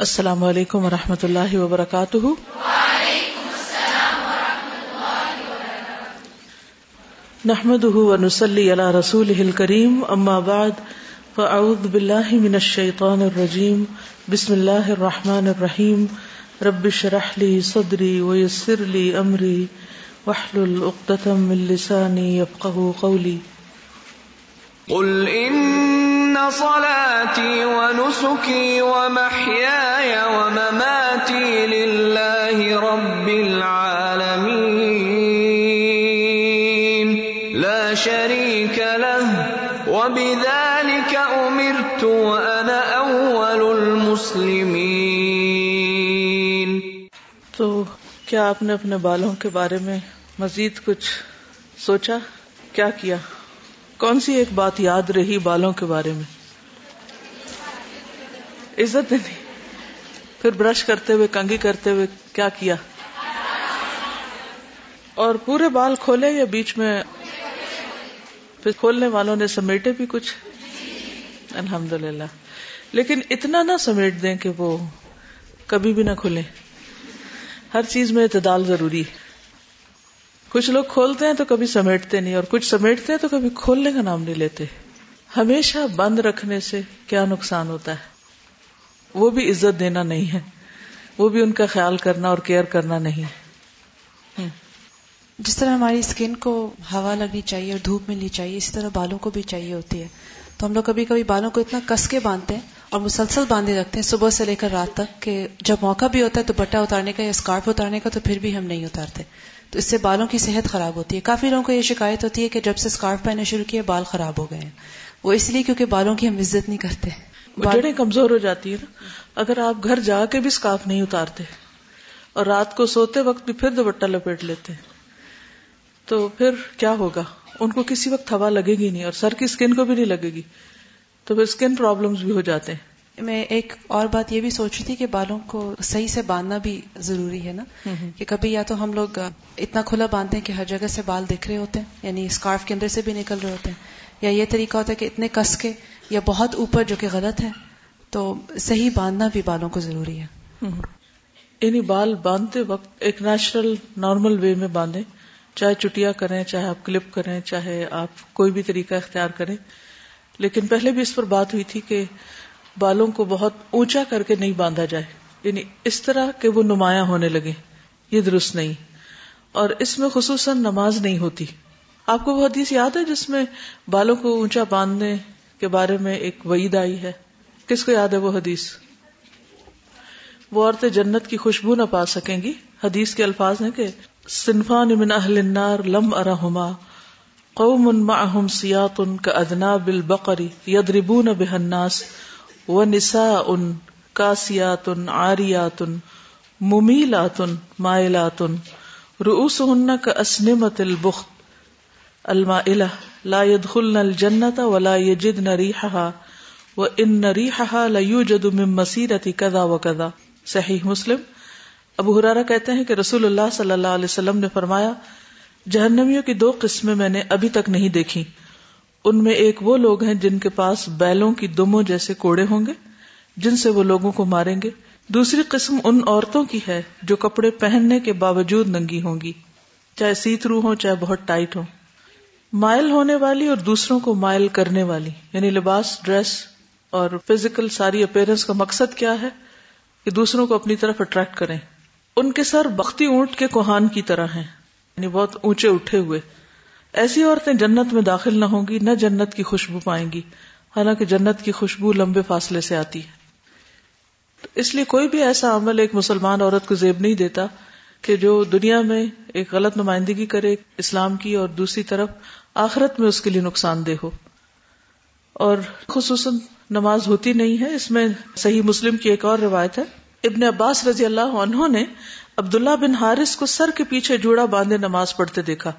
السلام علیکم و رحمۃ اللہ وبرکاتہ۔ نحمد ونسلی علی رسول کریم اما بعد، فاعوذ باللہ من الشیطان الرجیم، بسم اللہ الرحمن الرحیم۔ رب شرح لی صدری ویسر لی امری وحلل اقدة من لسانی یفقہ قولی۔ قل ان صلاتي ونسكي ومحياي ومماتي لله رب العالمين. لا شريك له، وبذلك امرت وانا اول المسلمين. تو کیا آپ نے اپنے بالوں کے بارے میں مزید کچھ سوچا؟ کیا کیا؟ کون سی ایک بات یاد رہی بالوں کے بارے میں؟ عزت دینی پھر برش کرتے ہوئے، کنگھی کرتے ہوئے کیا کیا؟ اور پورے بال کھولے یا بیچ میں؟ پھر کھولنے والوں نے سمیٹے بھی کچھ؟ الحمد للہ لیکن اتنا نہ سمیٹ دیں کہ وہ کبھی بھی نہ کھلے ہر چیز میں اعتدال ضروری ہے۔ کچھ لوگ کھولتے ہیں تو کبھی سمیٹتے نہیں، اور کچھ سمیٹتے ہیں تو کبھی کھولنے کا نام نہیں لیتے۔ ہمیشہ بند رکھنے سے کیا نقصان ہوتا ہے؟ وہ بھی عزت دینا نہیں ہے، وہ بھی ان کا خیال کرنا اور کیئر کرنا نہیں۔ جس طرح ہماری اسکن کو ہوا لگنی چاہیے اور دھوپ ملنی چاہیے اسی طرح بالوں کو بھی چاہیے ہوتی ہے۔ تو ہم لوگ کبھی کبھی بالوں کو اتنا کس کے باندھتے ہیں اور مسلسل باندھے رکھتے ہیں، صبح سے لے کر رات تک، کہ جب موقع بھی ہوتا ہے تو بٹا اتارنے کا یا اسکارف اتارنے کا تو پھر بھی ہم نہیں اتارتے۔ تو اس سے بالوں کی صحت خراب ہوتی ہے۔ کافی لوگوں کو یہ شکایت ہوتی ہے کہ جب سے اسکارف پہنے شروع کیے، بال خراب ہو گئے ہیں۔ وہ اس لیے کیونکہ بالوں کی ہم عزت نہیں کرتے۔ جڑیں کمزور ہو جاتی ہے نا۔ اگر آپ گھر جا کے بھی اسکارف نہیں اتارتے اور رات کو سوتے وقت بھی پھر دوپٹہ لپیٹ لیتے، تو پھر کیا ہوگا؟ ان کو کسی وقت ہوا لگے گی نہیں اور سر کی اسکن کو بھی نہیں لگے گی، تو پھر اسکن پرابلمس بھی ہو جاتے ہیں۔ میں ایک اور بات یہ بھی سوچ رہی تھی کہ بالوں کو صحیح سے باندھنا بھی ضروری ہے نا کہ کبھی یا تو ہم لوگ اتنا کھلا باندھتے ہیں کہ ہر جگہ سے بال دکھ رہے ہوتے ہیں یعنی اسکارف کے اندر سے بھی نکل رہے ہوتے ہیں۔ یا یہ طریقہ ہوتا ہے کہ اتنے کس کے یا بہت اوپر جو کہ غلط ہے تو صحیح باندھنا بھی بالوں کو ضروری ہے۔ یعنی بال باندھتے وقت ایک نیچرل نارمل وے میں باندھیں چاہے چٹیا کریں چاہے آپ کلپ کریں چاہے آپ کوئی بھی طریقہ اختیار کریں۔ لیکن پہلے بھی اس پر بات ہوئی تھی کہ بالوں کو بہت اونچا کر کے نہیں باندھا جائے۔ یعنی اس طرح کہ وہ نمایاں ہونے لگے۔ یہ درست نہیں۔ اور اس میں خصوصاً نماز نہیں ہوتی۔ آپ کو وہ حدیث یاد ہے جس میں بالوں کو اونچا باندھنے کے بارے میں ایک وعید آئی ہے؟ کس کو یاد ہے وہ حدیث؟ وہ عورتیں جنت کی خوشبو نہ پا سکیں گی۔ حدیث کے الفاظ ہیں کہ صنفان من اہل النار لم ارہما، قوم معهم سیاط كأذناب البقر يضربون بها الناس۔ و نسا ان کاسیات آریات ممیلات، مائلات۔ رؤوس ہن کا اسنمت البخت۔ المائلہ، لا يدخلن الجنة ولا يجدن ريحها وان ريحها لا يوجد من مسيرة كذا وكذا صحیح مسلم۔ ابو ہرارا کہتے ہیں کہ رسول اللہ صلی اللہ علیہ وسلم نے فرمایا، جہنمیوں کی دو قسمیں میں نے ابھی تک نہیں دیکھی۔ ان میں ایک وہ لوگ ہیں جن کے پاس بیلوں کی دموں جیسے کوڑے ہوں گے، جن سے وہ لوگوں کو ماریں گے۔ دوسری قسم ان عورتوں کی ہے جو کپڑے پہننے کے باوجود ننگی ہوں گی، چاہے سی تھرو ہو چاہے بہت ٹائٹ ہو مائل ہونے والی اور دوسروں کو مائل کرنے والی یعنی لباس، ڈریس اور فزیکل ساری اپیرنس کا مقصد کیا ہے؟ کہ دوسروں کو اپنی طرف اٹریکٹ کریں۔ ان کے سر بختی اونٹ کے کوہان کی طرح ہیں یعنی بہت اونچے اٹھے ہوئے۔ ایسی عورتیں جنت میں داخل نہ ہوں گی، نہ جنت کی خوشبو پائیں گی۔ حالانکہ جنت کی خوشبو لمبے فاصلے سے آتی ہے۔ تو اس لیے کوئی بھی ایسا عمل ایک مسلمان عورت کو زیب نہیں دیتا کہ جو دنیا میں ایک غلط نمائندگی کرے، اسلام کی اور دوسری طرف آخرت میں اس کے لیے نقصان دہ ہو۔ اور خصوصاً نماز ہوتی نہیں ہے۔ اس میں صحیح مسلم کی ایک اور روایت ہے۔ ابن عباس رضی اللہ عنہ نے عبداللہ بن حارث کو سر کے پیچھے جوڑا باندھے نماز پڑھتے دیکھا۔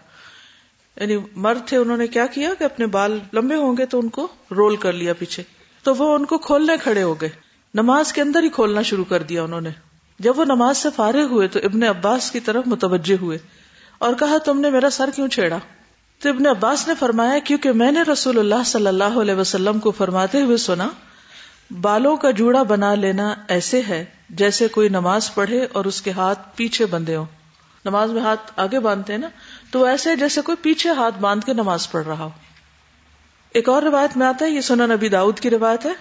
یعنی مرد تھے، انہوں نے کیا کیا کہ اپنے بال لمبے ہوں گے تو ان کو رول کر لیا پیچھے۔ تو وہ ان کو کھولنے کھڑے ہو گئے۔ نماز کے اندر ہی کھولنا شروع کر دیا انہوں نے۔ جب وہ نماز سے فارغ ہوئے تو ابن عباس کی طرف متوجہ ہوئے اور کہا، تم نے میرا سر کیوں چھیڑا؟ تو ابن عباس نے فرمایا، کیونکہ میں نے رسول اللہ صلی اللہ علیہ وسلم کو فرماتے ہوئے سنا، بالوں کا جوڑا بنا لینا ایسے ہے جیسے کوئی نماز پڑھے اور اس کے ہاتھ پیچھے بندھے ہوں۔ نماز میں ہاتھ آگے باندھتے ہیں نا تو ایسے جیسے کوئی پیچھے ہاتھ باندھ کے نماز پڑھ رہا ہو۔ ایک اور روایت میں آتا ہے، یہ سنن نبی داؤد کی روایت ہے۔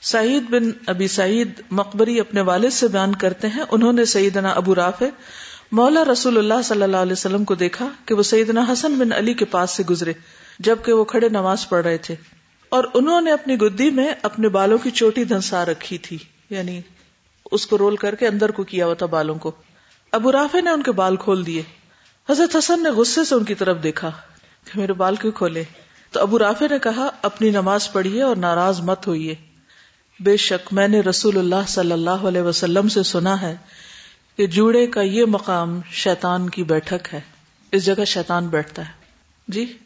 سعید بن ابی سعید مقبری اپنے والد سے بیان کرتے ہیں۔ انہوں نے سیدنا ابو رافع مولا رسول اللہ صلی اللہ علیہ وسلم کو دیکھا کہ وہ سیدنا حسن بن علی کے پاس سے گزرے، جبکہ وہ کھڑے نماز پڑھ رہے تھے۔ اور انہوں نے اپنی گدی میں اپنے بالوں کی چوٹی دھنسا رکھی تھی۔ یعنی اس کو رول کر کے اندر کو کیا ہوا تھا بالوں کو۔ ابو رافع نے ان کے بال کھول دیے۔ حضرت حسن نے غصے سے ان کی طرف دیکھا کہ میرے بال کیوں کھولے؟ تو ابو رافع نے کہا، اپنی نماز پڑھیے اور ناراض مت ہوئیے۔ بے شک میں نے رسول اللہ صلی اللہ علیہ وسلم سے سنا ہے کہ جوڑے کا یہ مقام شیطان کی بیٹھک ہے۔ اس جگہ شیطان بیٹھتا ہے۔ جی؟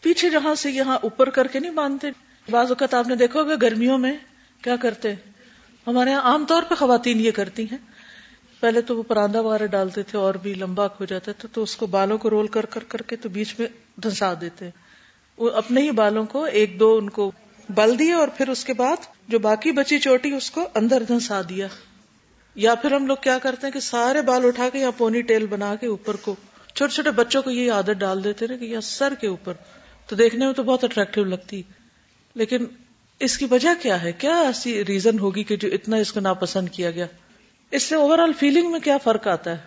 پیچھے جہاں سے یہاں اوپر کر کے نہیں باندھتے؟ بعض اوقات آپ نے دیکھو گے گرمیوں میں کیا کرتے؟ ہمارے یہاں عام طور پہ خواتین یہ کرتی ہیں۔ پہلے تو وہ پراندہ وغیرہ ڈالتے تھے اور بھی لمبا ہو جاتا تھا، تو اس کو بالوں کو رول کر کر کر کے تو بیچ میں دھنسا دیتے۔ وہ اپنے ہی بالوں کو ایک دو ان کو بل دیے اور پھر اس کے بعد جو باقی بچی چوٹی اس کو اندر دھنسا دیا۔ یا پھر ہم لوگ کیا کرتے ہیں کہ سارے بال اٹھا کے یا پونی ٹیل بنا کے اوپر کو چھوٹے چھوٹے بچوں کو یہ عادت ڈال دیتے نا کہ یا سر کے اوپر۔ تو دیکھنے میں تو بہت اٹریکٹو لگتی۔ لیکن اس کی وجہ کیا ہے؟ کیا ایسی ریزن ہوگی کہ جو اتنا اس کو ناپسند کیا گیا؟ اس سے اوور آل فیلنگ میں کیا فرق آتا ہے؟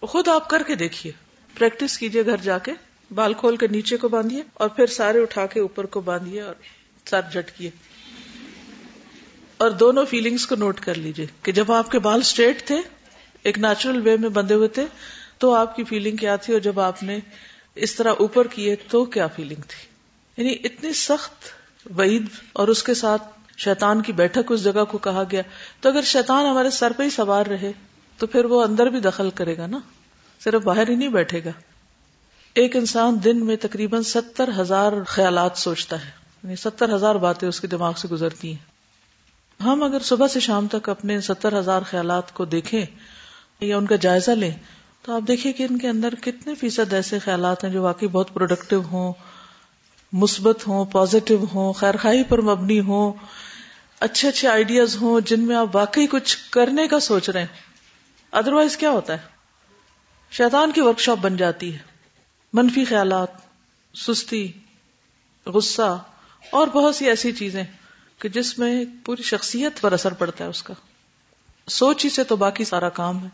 خود آپ کر کے دیکھیے۔ پریکٹس کیجیے گھر جا کے۔ بال کھول کے نیچے کو باندھیے اور پھر سارے اٹھا کے اوپر کو باندھیے اور سر جھٹکیے۔ اور دونوں فیلنگس کو نوٹ کر لیجیے کہ جب آپ کے بال اسٹریٹ تھے، ایک نیچرل وے میں بندے ہوئے تھے، تو آپ کی فیلنگ کیا تھی؟ اور جب آپ نے اس طرح اوپر کیے تو کیا فیلنگ تھی؟ یعنی اتنی سخت وعید اور اس کے ساتھ شیطان کی بیٹھک اس جگہ کو کہا گیا۔ تو اگر شیطان ہمارے سر پہ ہی سوار رہے، تو پھر وہ اندر بھی دخل کرے گا نا۔ صرف باہر ہی نہیں بیٹھے گا۔ ایک انسان دن میں تقریباً ستر ہزار خیالات سوچتا ہے۔ یعنی ستر ہزار باتیں اس کے دماغ سے گزرتی ہیں۔ ہم اگر صبح سے شام تک اپنے ستر ہزار خیالات کو دیکھیں یا ان کا جائزہ لیں، تو آپ دیکھیں کہ ان کے اندر کتنے فیصد ایسے خیالات ہیں جو واقعی بہت پروڈکٹیو ہوں، مثبت ہوں پازیٹو ہوں، خیر خائی پر مبنی ہوں۔ اچھے اچھے آئیڈیاز ہوں جن میں آپ واقعی کچھ کرنے کا سوچ رہے ہیں۔ ادروائز کیا ہوتا ہے؟ شیطان کی ورک شاپ بن جاتی ہے۔ منفی خیالات، سستی، غصہ اور بہت سی ایسی چیزیں کہ جس میں پوری شخصیت پر اثر پڑتا ہے اس کا۔ سوچ ہی سے تو باقی سارا کام ہے۔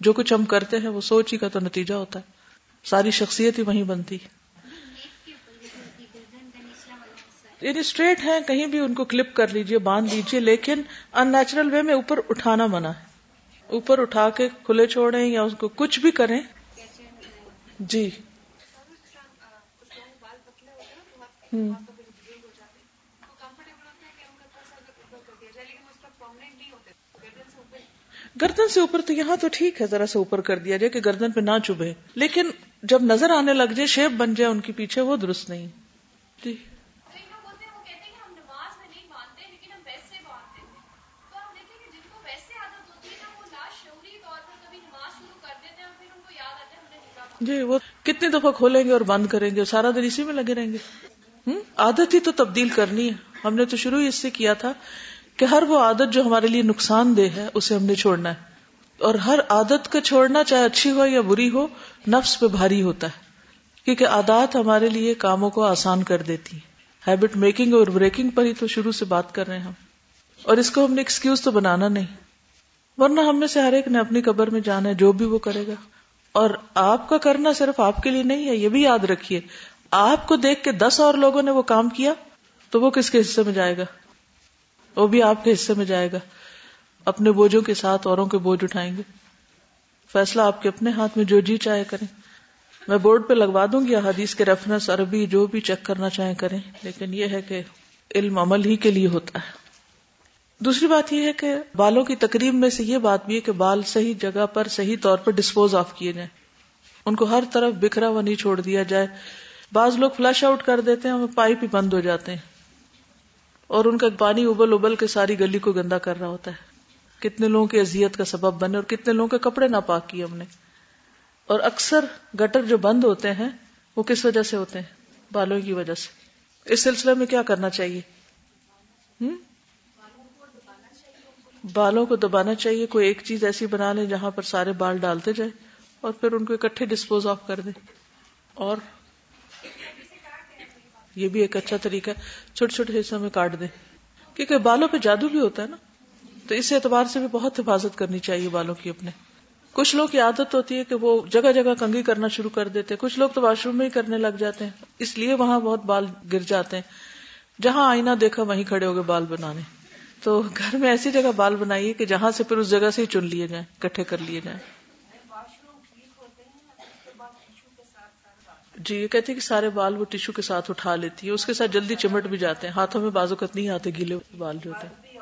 جو کچھ ہم کرتے ہیں وہ سوچ ہی کا تو نتیجہ ہوتا ہے۔ ساری شخصیت ہی وہیں بنتی یعنی اسٹریٹ ہے کہیں بھی ان کو کلپ کر لیجیے، باندھ دیجیے لیکن ان نیچرل وے میں اوپر اٹھانا منع ہے۔ اوپر اٹھا کے کھلے چھوڑیں یا اس کو کچھ بھی کریں۔ جی۔ گردن سے اوپر تو یہاں تو ٹھیک ہے، ذرا سے اوپر کر دیا جائے کہ گردن پہ نہ چبھے۔ لیکن جب نظر آنے لگ جائے، شیپ بن جائے، ان کے پیچھے وہ درست نہیں۔ جی۔ جی وہ کتنی دفعہ کھولیں گے اور بند کریں گے، سارا دن اسی میں لگے رہیں گے۔ عادت ہی تو تبدیل کرنی ہے۔ ہم نے تو شروع ہی اس سے کیا تھا کہ ہر وہ عادت جو ہمارے لیے نقصان دہ ہے، اسے ہم نے چھوڑنا ہے۔ اور ہر عادت کا چھوڑنا چاہے اچھی ہو یا بری ہو، نفس پہ بھاری ہوتا ہے۔ کیونکہ عادات ہمارے لیے کاموں کو آسان کر دیتی ہیبٹ میکنگ اور بریکنگ پر ہی تو شروع سے بات کر رہے ہیں ہم۔ اور اس کو ہم نے ایکسکیوز تو بنانا نہیں۔ ورنہ ہم میں سے ہر ایک نے اپنی قبر میں جانا ہے، جو بھی وہ کرے گا۔ اور آپ کا کرنا صرف آپ کے لیے نہیں ہے، یہ بھی یاد رکھیے۔ آپ کو دیکھ کے دس اور لوگوں نے وہ کام کیا، تو وہ کس کے حصے میں جائے گا؟ وہ بھی آپ کے حصے میں جائے گا۔ اپنے بوجھوں کے ساتھ اوروں کے بوجھ اٹھائیں گے۔ فیصلہ آپ کے اپنے ہاتھ میں جو جی چاہے کریں۔ میں بورڈ پہ لگوا دوں گی حدیث کے ریفرنس عربی جو بھی چیک کرنا چاہیں کریں۔ لیکن یہ ہے کہ علم عمل ہی کے لیے ہوتا ہے۔ دوسری بات یہ ہے کہ بالوں کی تقریب میں سے یہ بات بھی ہے کہ بال صحیح جگہ پر صحیح طور پر ڈسپوز آف کیے جائیں۔ ان کو ہر طرف بکھرا ہوا نہیں چھوڑ دیا جائے۔ بعض لوگ فلش آؤٹ کر دیتے ہیں پائپ ہی بند ہو جاتے ہیں۔ اور ان کا پانی ابل ابل کے ساری گلی کو گندا کر رہا ہوتا ہے۔ کتنے لوگوں کی اذیت کا سبب بنے اور کتنے لوگوں کے کپڑے نہ پاک کیے ہم نے۔ اور اکثر گٹر جو بند ہوتے ہیں، وہ کس وجہ سے ہوتے ہیں؟ بالوں کی وجہ سے۔ اس سلسلے میں کیا کرنا چاہیے؟ ہم؟ بالوں کو دبانا چاہیے، کوئی ایک چیز ایسی بنا لیں جہاں پر سارے بال ڈالتے جائیں اور پھر ان کو اکٹھے ڈسپوز آف کر دیں۔ اور یہ بھی ایک اچھا طریقہ ہے، چھوٹے چھوٹے حصوں میں کاٹ دیں۔ کیونکہ بالوں پہ جادو بھی ہوتا ہے نا، تو اس اعتبار سے بھی بہت حفاظت کرنی چاہیے بالوں کی اپنے۔ کچھ لوگ کی عادت ہوتی ہے کہ وہ جگہ جگہ کنگھی کرنا شروع کر دیتے کچھ لوگ تو واش روم میں ہی کرنے لگ جاتے ہیں۔ اس لیے وہاں بہت بال گر جاتے ہیں۔ جہاں آئینہ دیکھا، وہیں کھڑے ہو گئے بال بنانے۔ تو گھر میں ایسی جگہ بال بنائیے کہ جہاں سے پھر اس جگہ سے ہی چن لیے جائیں کٹھے کر لیے جائیں۔ جی یہ کہتی کہ سارے بال وہ ٹیشو کے ساتھ اٹھا لیتی ہے اس کے ساتھ جلدی چمٹ بھی جاتے ہیں۔ ہاتھوں میں بازوقت نہیں آتے، گیلے بال جو ہوتے ہیں۔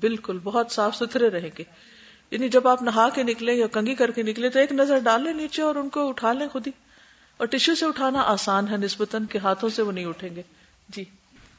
بالکل، بہت صاف ستھرے رہیں گے۔ یعنی جب آپ نہا کے نکلے یا کنگھی کر کے نکلے تو ایک نظر ڈال لیں نیچے اور ان کو اٹھا لیں خود ہی۔ اور ٹیشو سے اٹھانا آسان ہے نسبتاً کے ہاتھوں سے وہ نہیں اٹھیں گے۔ جی۔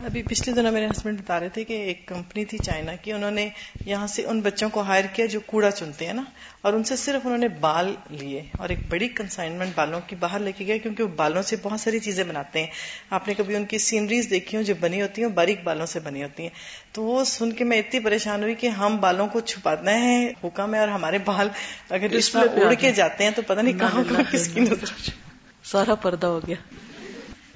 ابھی پچھلے دنوں میرے ہسبینڈ بتا رہے تھے کہ ایک کمپنی تھی چائنا کی انہوں نے یہاں سے ان بچوں کو ہائر کیا جو کوڑا چنتے ہیں نا اور ان سے صرف انہوں نے بال لیے اور ایک بڑی کنسائنمنٹ بالوں کی باہر لے کے گئے کیونکہ وہ بالوں سے بہت ساری چیزیں بناتے ہیں۔ آپ نے کبھی ان کی سینریز دیکھی ہوں جو بنی ہوتی ہیں باریک بالوں سے بنی ہوتی ہیں۔ تو وہ سن کے میں اتنی پریشان ہوئی کہ ہم بالوں کو چھپانا ہے حکم ہے اور ہمارے بال اگر اس میں اڑ کے جاتے ہیں تو پتہ نہیں کہاں کہاں کس کی نظر۔ سارا پردہ ہو گیا۔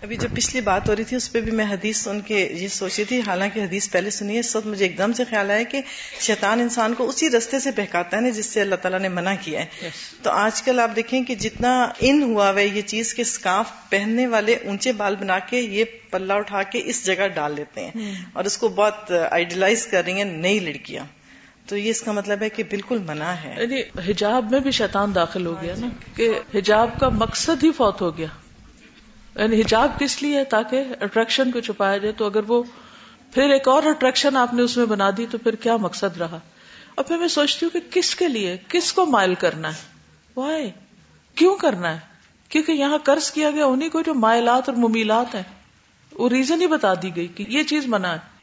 ابھی جو پچھلی بات ہو رہی تھی اس پہ بھی میں حدیث سن کے یہ سوچی تھی حالانکہ حدیث پہلے سنی ہے اس وقت مجھے ایک دم سے خیال آیا کہ شیطان انسان کو اسی رستے سے بہکاتا ہے نا جس سے اللہ تعالیٰ نے منع کیا ہے۔ تو آج کل آپ دیکھیں کہ جتنا ان ہوا ہوا یہ چیز کے اسکارف پہننے والے اونچے بال بنا کے یہ پلہ اٹھا کے اس جگہ ڈال لیتے ہیں۔ اور اس کو بہت آئیڈیلائز کر رہی ہیں نئی لڑکیاں۔ تو یہ اس کا مطلب ہے کہ بالکل منع ہے۔ یعنی حجاب میں بھی شیطان داخل ہو گیا نا کہ حجاب کا مقصد ہی فوت ہو گیا۔ یعنی حجاب کس لیے ہے تاکہ اٹریکشن کو چھپایا جائے؟ تو اگر وہ پھر ایک اور اٹریکشن آپ نے اس میں بنا دی تو پھر کیا مقصد رہا؟ اور پھر میں سوچتی ہوں کہ کس کے لیے، کس کو مائل کرنا ہے؟ وائے کیوں کرنا ہے؟ کیونکہ یہاں قرض کیا گیا انہیں کو جو مائلات اور ممیلات ہیں، وہ ریزن ہی بتا دی گئی کہ یہ چیز منع ہے۔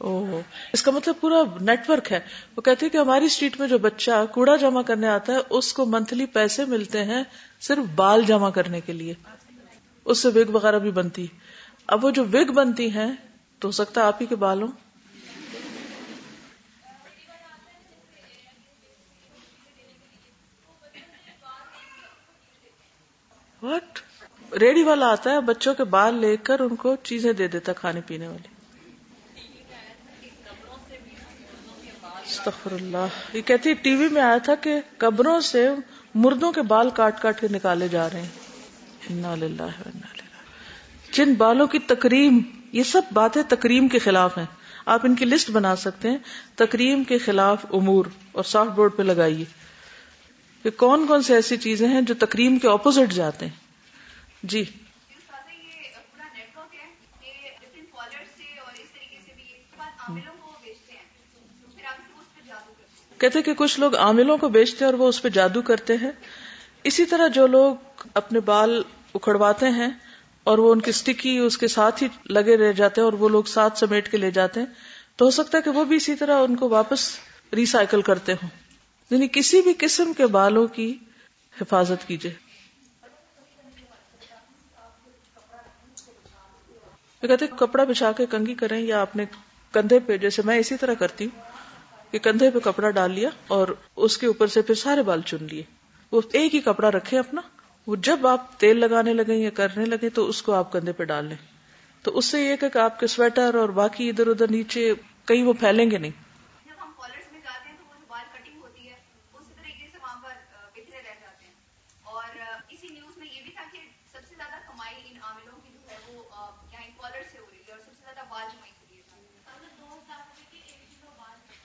او اس کا مطلب پورا نیٹ ورک ہے۔ وہ کہتے کہ ہماری اسٹریٹ میں جو بچہ کوڑا جمع کرنے آتا ہے، اس کو منتھلی پیسے ملتے ہیں صرف بال جمع کرنے کے لیے۔ اس سے وگ وغیرہ بھی بنتی۔ اب وہ جو وگ بنتی ہیں، تو ہو سکتا ہے آپ ہی کے بال ہوں۔ واٹ والا آتا ہے، بچوں کے بال لے کر ان کو چیزیں دے دیتا کھانے پینے والی۔ استغفر اللہ۔ یہ کہتی ٹی وی میں آیا تھا کہ قبروں سے مردوں کے بال کاٹ کاٹ کے نکالے جا رہے ہیں۔ جن بالوں کی تکریم، یہ سب باتیں تکریم کے خلاف ہیں۔ آپ ان کی لسٹ بنا سکتے ہیں۔ تکریم کے خلاف امور اور سافٹ بورڈ پہ لگائیے۔ کہ کون کون سی ایسی چیزیں ہیں جو تکریم کے اپوزٹ جاتے ہیں۔ جی۔ کہتے کہ کچھ لوگ عاملوں کو بیچتے اور وہ اس پہ جادو کرتے ہیں۔ اسی طرح جو لوگ اپنے بال اکھڑواتے ہیں اور وہ ان کی اسٹکی اس کے ساتھ ہی لگے رہ جاتے ہیں اور وہ لوگ ساتھ سمیٹ کے لے جاتے ہیں، تو ہو سکتا ہے کہ وہ بھی اسی طرح ان کو واپس ریسائکل کرتے ہوں۔ یعنی کسی بھی قسم کے بالوں کی حفاظت کیجیے کہتے کپڑا بچھا کے کنگھی کریں یا اپنے کندھے پہ، جیسے میں اسی طرح کرتی ہوں۔ کہ کندھے پہ کپڑا ڈال لیا اور اس کے اوپر سے پھر سارے بال چن لیے۔ وہ ایک ہی کپڑا رکھے اپنا۔ وہ جب آپ تیل لگانے لگے یا کرنے لگے تو اس کو آپ کندھے پہ ڈال لیں۔ تو اس سے یہ کہ آپ کے سویٹر اور باقی ادھر ادھر نیچے کہیں وہ پھیلیں گے نہیں۔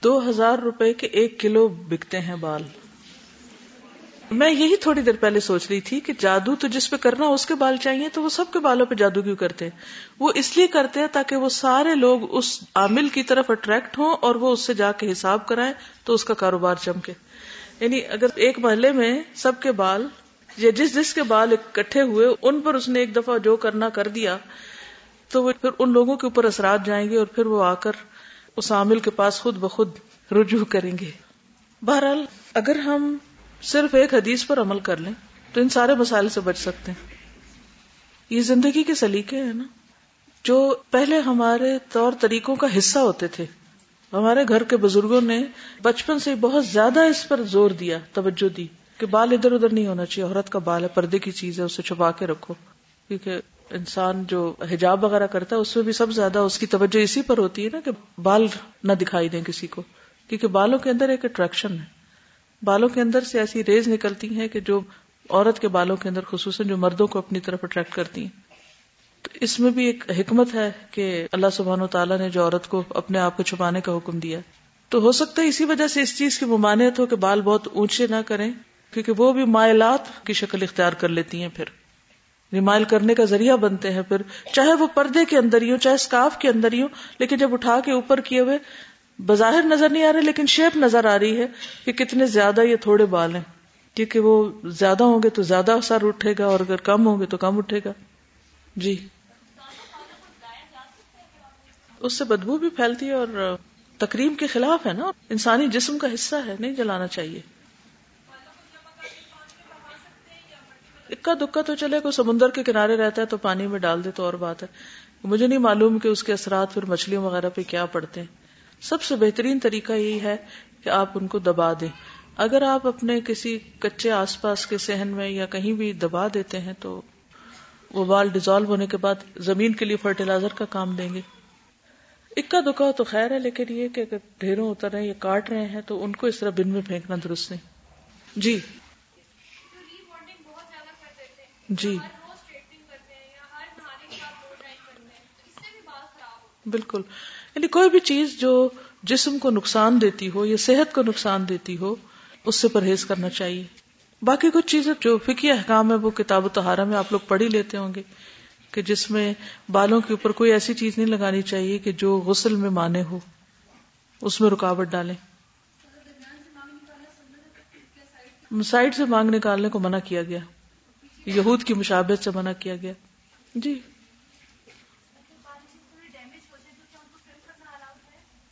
دو ہزار روپے کے ایک کلو بکتے ہیں بال۔ میں یہی تھوڑی دیر پہلے سوچ رہی تھی کہ جادو تو جس پہ کرنا اس کے بال چاہیے تو وہ سب کے بالوں پہ جادو کیوں کرتے؟ وہ اس لیے کرتے ہیں تاکہ وہ سارے لوگ اس عامل کی طرف اٹریکٹ ہوں اور وہ اس سے جا کے حساب کرائیں تو اس کا کاروبار چمکے۔ یعنی اگر ایک محلے میں سب کے بال یا جس جس کے بال اکٹھے ہوئے ان پر اس نے ایک دفعہ جو کرنا کر دیا تو وہ پھر ان لوگوں کے اوپر اثرات جائیں گے اور پھر وہ آ کر اس عامل کے پاس خود بخود رجوع کریں گے۔ بہرحال، اگر ہم صرف ایک حدیث پر عمل کر لیں، تو ان سارے مسائل سے بچ سکتے ہیں۔ یہ زندگی کے سلیقے ہیں نا۔ جو پہلے ہمارے طور طریقوں کا حصہ ہوتے تھے۔ ہمارے گھر کے بزرگوں نے بچپن سے بہت زیادہ اس پر زور دیا، توجہ دی کہ بال ادھر ادھر نہیں ہونا چاہیے، عورت کا بال ہے، پردے کی چیز ہے، اسے چھپا کے رکھو۔ کیونکہ انسان جو حجاب وغیرہ کرتا ہے، اس میں بھی سب زیادہ اس کی توجہ اسی پر ہوتی ہے نا کہ بال نہ دکھائی دیں کسی کو۔ کیونکہ بالوں کے اندر ایک اٹریکشن ہے۔ بالوں کے اندر سے ایسی ریز نکلتی ہیں کہ جو عورت کے بالوں کے اندر خصوصاً جو مردوں کو اپنی طرف اٹریکٹ کرتی ہیں۔ تو اس میں بھی ایک حکمت ہے کہ اللہ سبحان و تعالیٰ نے جو عورت کو اپنے آپ کو چھپانے کا حکم دیا۔ تو ہو سکتا ہے اسی وجہ سے اس چیز کی ممانعت ہو کہ بال بہت اونچے نہ کریں، کیونکہ وہ بھی مائلات کی شکل اختیار کر لیتی ہیں پھر۔ ریمائل کرنے کا ذریعہ بنتے ہیں پھر۔ چاہے وہ پردے کے اندر ہی ہو چاہے اسکاف کے اندر ہی ہو لیکن جب اٹھا کے اوپر کیے ہوئے، بظاہر نظر نہیں آ رہے، لیکن شیپ نظر آ رہی ہے کہ کتنے زیادہ یہ تھوڑے بال ہیں۔ کیونکہ وہ زیادہ ہوں گے تو زیادہ سر اٹھے گا، اور اگر کم ہوں گے تو کم اٹھے گا۔ جی۔ اس سے بدبو بھی پھیلتی ہے اور تقریب کے خلاف ہے نا۔ انسانی جسم کا حصہ ہے، نہیں جلانا چاہیے۔ اکا دکا تو چلے، کوئی سمندر کے کنارے رہتا ہے تو پانی میں ڈال دے تو اور بات ہے۔ مجھے نہیں معلوم کہ اس کے اثرات پھر مچھلیوں وغیرہ پہ کیا پڑتے ہیں۔ سب سے بہترین طریقہ یہی ہے کہ آپ ان کو دبا دیں۔ اگر آپ اپنے کسی کچے آس پاس کے سہن میں یا کہیں بھی دبا دیتے ہیں تو وہ بال ڈیزالو ہونے کے بعد زمین کے لیے فرٹیلائزر کا کام دیں گے۔ اکا دکا تو خیر ہے، لیکن یہ کہ اگر ڈھیروں اتر رہے ہیں یا کاٹ رہے ہیں تو ان کو اس طرح بن میں پھینکنا درست نہیں۔ جی۔ جی۔ بالکل۔ یعنی کوئی بھی چیز جو جسم کو نقصان دیتی ہو یا صحت کو نقصان دیتی ہو اس سے پرہیز کرنا چاہیے۔ باقی کچھ چیزیں جو فکی احکام ہے وہ کتاب و تہارا میں آپ لوگ پڑھ ہی لیتے ہوں گے کہ جس میں بالوں کے اوپر کوئی ایسی چیز نہیں لگانی چاہیے کہ جو غسل میں مانے ہو۔ اس میں رکاوٹ ڈالیں۔ سائڈ سے مانگ نکالنے کو منع کیا گیا۔ یہود کی مشابت سے منع کیا گیا۔ جی۔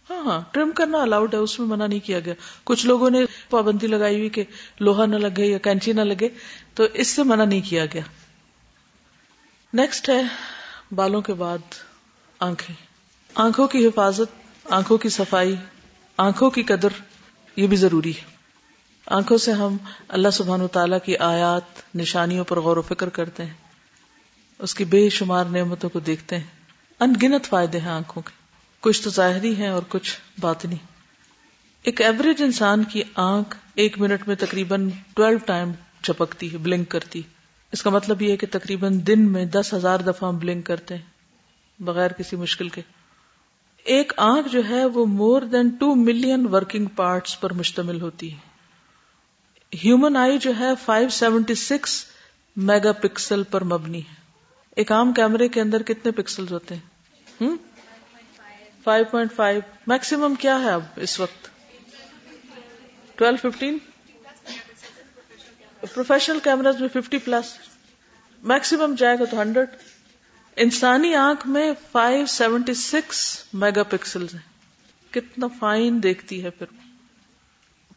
ہاں ہاں ٹرم کرنا الاؤڈ ہے، اس میں منع نہیں کیا گیا۔ کچھ لوگوں نے پابندی لگائی ہوئی کہ لوہا نہ لگے یا کینچی نہ لگے، تو اس سے منع نہیں کیا گیا۔ نیکسٹ ہے، بالوں کے بعد آنکھیں۔ آنکھوں کی حفاظت، آنکھوں کی صفائی، آنکھوں کی قدر، یہ بھی ضروری ہے۔ آنکھوں سے ہم اللہ سبحان و تعالیٰ کی آیات، نشانیوں پر غور و فکر کرتے ہیں۔ اس کی بے شمار نعمتوں کو دیکھتے ہیں۔ ان گنت فائدے ہیں آنکھوں کے۔ کچھ تو ظاہری ہیں اور کچھ باطنی۔ ایک ایوریج انسان کی آنکھ ایک منٹ میں تقریباً ٹویلو ٹائم چپکتی ہے، بلنک کرتی اس کا مطلب یہ ہے کہ تقریباً دن میں دس ہزار دفعہ ہم بلنک کرتے ہیں، بغیر کسی مشکل کے۔ ایک آنکھ جو ہے وہ more than two million working parts پر مشتمل ہوتی ہے۔ ہیومن آئی جو ہے 576 میگا پکسل پر مبنی ہے۔ ایک عام کیمرے کے اندر کتنے پکسل ہوتے ہیں؟ Five point five. میکسیمم کیا ہے اب اس وقت؟ Twelve fifteen? پروفیشنل کیمراز میں ففٹی پلس۔ میکسیمم جائے گا تو ہنڈریڈ۔ انسانی آنکھ میں five seventy six megapixel کتنا فائن دیکھتی ہے پھر۔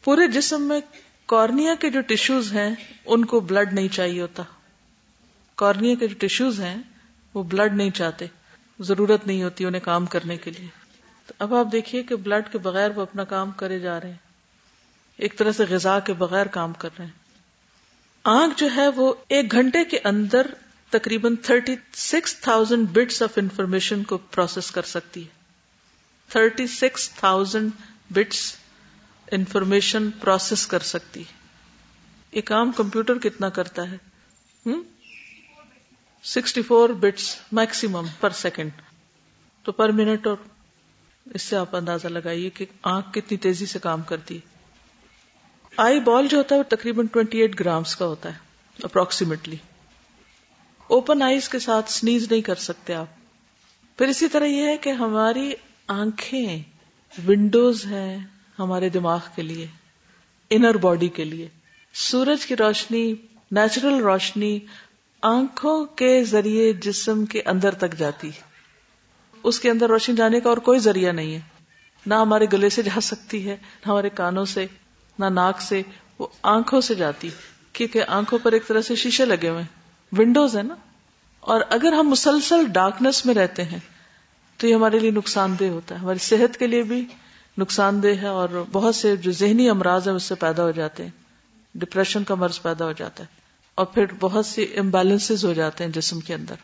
پورے جسم میں کارنیا کے جو ٹشوز ہیں، ان کو بلڈ نہیں چاہیے ہوتا۔ کارنیا کے جو ٹشوز ہیں، وہ بلڈ نہیں چاہتے۔ ضرورت نہیں ہوتی انہیں کام کرنے کے لیے۔ تو اب آپ دیکھیے کہ بلڈ کے بغیر وہ اپنا کام کرے جا رہے ہیں۔ ایک طرح سے غذا کے بغیر کام کر رہے ہیں۔ آنکھ جو ہے، وہ ایک گھنٹے کے اندر تقریباً thirty six thousand bits of information کو پروسیس کر سکتی ہے۔ Thirty six thousand bits information process کر سکتی ایک عام کمپیوٹر کتنا کرتا ہے؟ Sixty four bits maximum per second. تو پر منٹ اور اس سے آپ اندازہ لگائیے کہ آنکھ کتنی تیزی سے کام کرتی ہے۔ آئی بال جو ہوتا ہے وہ تقریباً ٹوینٹی ایٹ گرامس کا ہوتا ہے، اپروکسیمیٹلی۔ اوپن آئیز کے ساتھ سنیز نہیں کر سکتے آپ۔ پھر اسی طرح یہ ہے کہ ہماری آنکھیں ونڈوز ہیں۔ ہمارے دماغ کے لیے انر باڈی کے لیے۔ سورج کی روشنی نیچرل روشنی آنکھوں کے ذریعے جسم کے اندر تک جاتی ہے۔ اس کے اندر روشنی جانے کا اور کوئی ذریعہ نہیں ہے۔ نہ ہمارے گلے سے جا سکتی ہے، نہ ہمارے کانوں سے، نہ ناک سے، وہ آنکھوں سے جاتی کیونکہ آنکھوں پر ایک طرح سے شیشے لگے ہوئے ونڈوز ہے نا؟ اور اگر ہم مسلسل ڈارکنیس میں رہتے ہیں، تو یہ ہمارے لیے نقصان دہ ہوتا ہے۔ ہماری صحت کے لیے بھی نقصان دہ ہے اور بہت سے جو ذہنی امراض ہیں اس سے پیدا ہو جاتے ہیں۔ ڈپریشن کا مرض پیدا ہو جاتا ہے اور پھر بہت سی امبیلنس ہو جاتے ہیں جسم کے اندر۔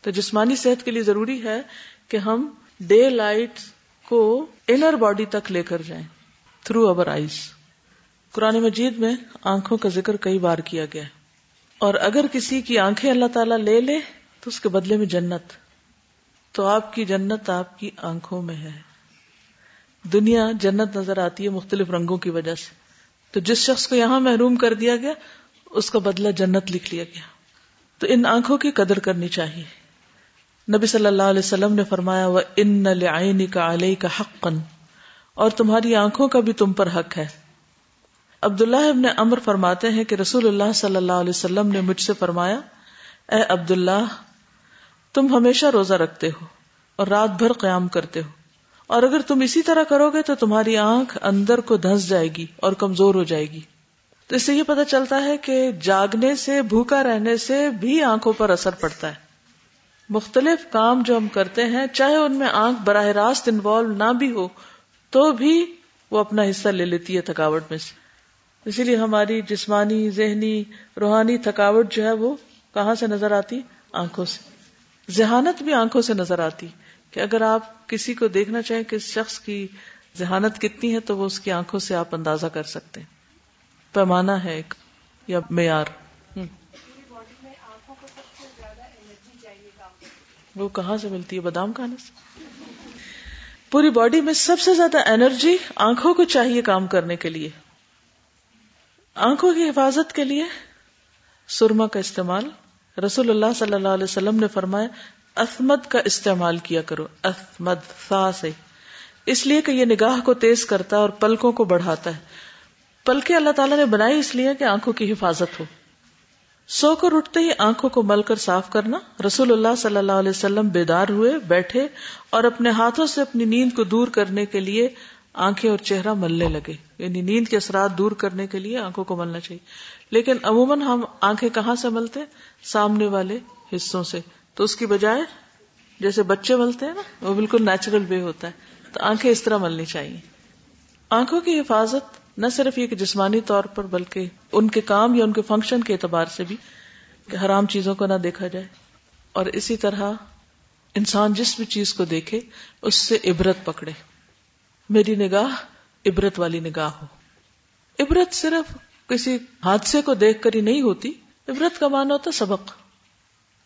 تو جسمانی صحت کے لیے ضروری ہے کہ ہم ڈے لائٹ کو انر باڈی تک لے کر جائیں۔ تھرو اوور آئیز قرآن مجید میں آنکھوں کا ذکر کئی بار کیا گیا ہے۔ اور اگر کسی کی آنکھیں اللہ تعالیٰ لے لے تو اس کے بدلے میں جنت۔ تو آپ کی جنت آپ کی آنکھوں میں ہے۔ دنیا جنت نظر آتی ہے مختلف رنگوں کی وجہ سے۔ تو جس شخص کو یہاں محروم کر دیا گیا، اس کا بدلہ جنت لکھ لیا گیا۔ تو ان آنکھوں کی قدر کرنی چاہیے۔ نبی صلی اللہ علیہ وسلم نے فرمایا وہ ان لعینی کا علیہ کا حق اور تمہاری آنکھوں کا بھی تم پر حق ہے۔ عبداللہ ابن امر فرماتے ہیں کہ رسول اللہ صلی اللہ علیہ وسلم نے مجھ سے فرمایا، اے عبداللہ، تم ہمیشہ روزہ رکھتے ہو اور رات بھر قیام کرتے ہو۔ اور اگر تم اسی طرح کرو گے تو تمہاری آنکھ اندر کو دھس جائے گی اور کمزور ہو جائے گی۔ تو اس سے یہ پتا چلتا ہے کہ جاگنے سے، بھوکا رہنے سے بھی آنکھوں پر اثر پڑتا ہے۔ مختلف کام جو ہم کرتے ہیں، چاہے ان میں آنکھ براہ راست انوالو نہ بھی ہو، تو بھی وہ اپنا حصہ لے لیتی ہے تھکاوٹ میں سے۔ اسی لیے ہماری جسمانی، ذہنی، روحانی تھکاوٹ جو ہے وہ کہاں سے نظر آتی؟ آنکھوں سے۔ ذہانت بھی آنکھوں سے نظر آتی۔ کہ اگر آپ کسی کو دیکھنا چاہیں کہ اس شخص کی ذہانت کتنی ہے تو وہ اس کی آنکھوں سے آپ اندازہ کر سکتے ہیں۔ پیمانہ ہے ایک یا معیار۔ وہ کہاں سے ملتی ہے؟ بادام کھانے سے۔ پوری باڈی میں سب سے زیادہ انرجی آنکھوں کو چاہیے کام کرنے کے لیے۔ آنکھوں کی حفاظت کے لیے سرما کا استعمال۔ رسول اللہ صلی اللہ علیہ وسلم نے فرمایا اسمد کا استعمال کیا کرو اسمد سا سے۔ اس لیے کہ یہ نگاہ کو تیز کرتا ہے اور پلکوں کو بڑھاتا ہے۔ پلکیں اللہ تعالیٰ نے بنائی اس لیے کہ آنکھوں کی حفاظت ہو۔ سو کر اٹھتے ہی آنکھوں کو مل کر صاف کرنا۔ رسول اللہ صلی اللہ علیہ وسلم بیدار ہوئے، بیٹھے اور اپنے ہاتھوں سے اپنی نیند کو دور کرنے کے لیے آنکھیں اور چہرہ ملنے لگے۔ یعنی نیند کے اثرات دور کرنے کے لیے آنکھوں کو ملنا چاہیے۔ لیکن عموماً ہم آنکھیں کہاں سے ملتے؟ سامنے والے حصوں سے۔ تو اس کی بجائے جیسے بچے ملتے ہیں نا، وہ بالکل نیچرل وے ہوتا ہے۔ تو آنکھیں اس طرح ملنی چاہیے۔ آنکھوں کی حفاظت نہ صرف یہ کہ جسمانی طور پر، بلکہ ان کے کام یا ان کے فنکشن کے اعتبار سے بھی کہ حرام چیزوں کو نہ دیکھا جائے۔ اور اسی طرح انسان جس بھی چیز کو دیکھے، اس سے عبرت پکڑے۔ میری نگاہ عبرت والی نگاہ ہو۔ عبرت صرف کسی حادثے کو دیکھ کر ہی نہیں ہوتی، عبرت کا معنی ہوتا سبق۔